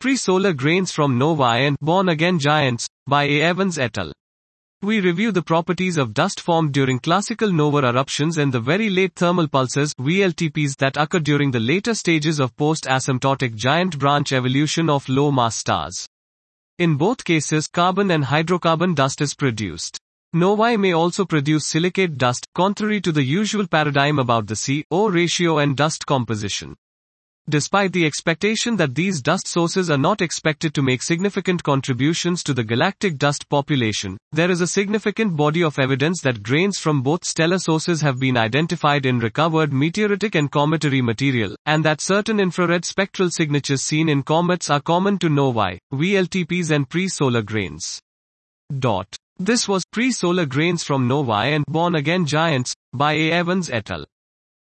Pre-solar grains from novae and born-again giants, by A. Evans et al. We review the properties of dust formed during classical nova eruptions and the very late thermal pulses VLTPs that occur during the later stages of post-asymptotic giant branch evolution of low-mass stars. In both cases, carbon and hydrocarbon dust is produced. Novae may also produce silicate dust, contrary to the usual paradigm about the C-O ratio and dust composition. Despite the expectation that these dust sources are not expected to make significant contributions to the galactic dust population, there is a significant body of evidence that grains from both stellar sources have been identified in recovered meteoritic and cometary material, and that certain infrared spectral signatures seen in comets are common to novae, VLTPs and pre-solar grains. Dot. This was Pre-Solar Grains from Novae and Born Again Giants by A. Evans et al.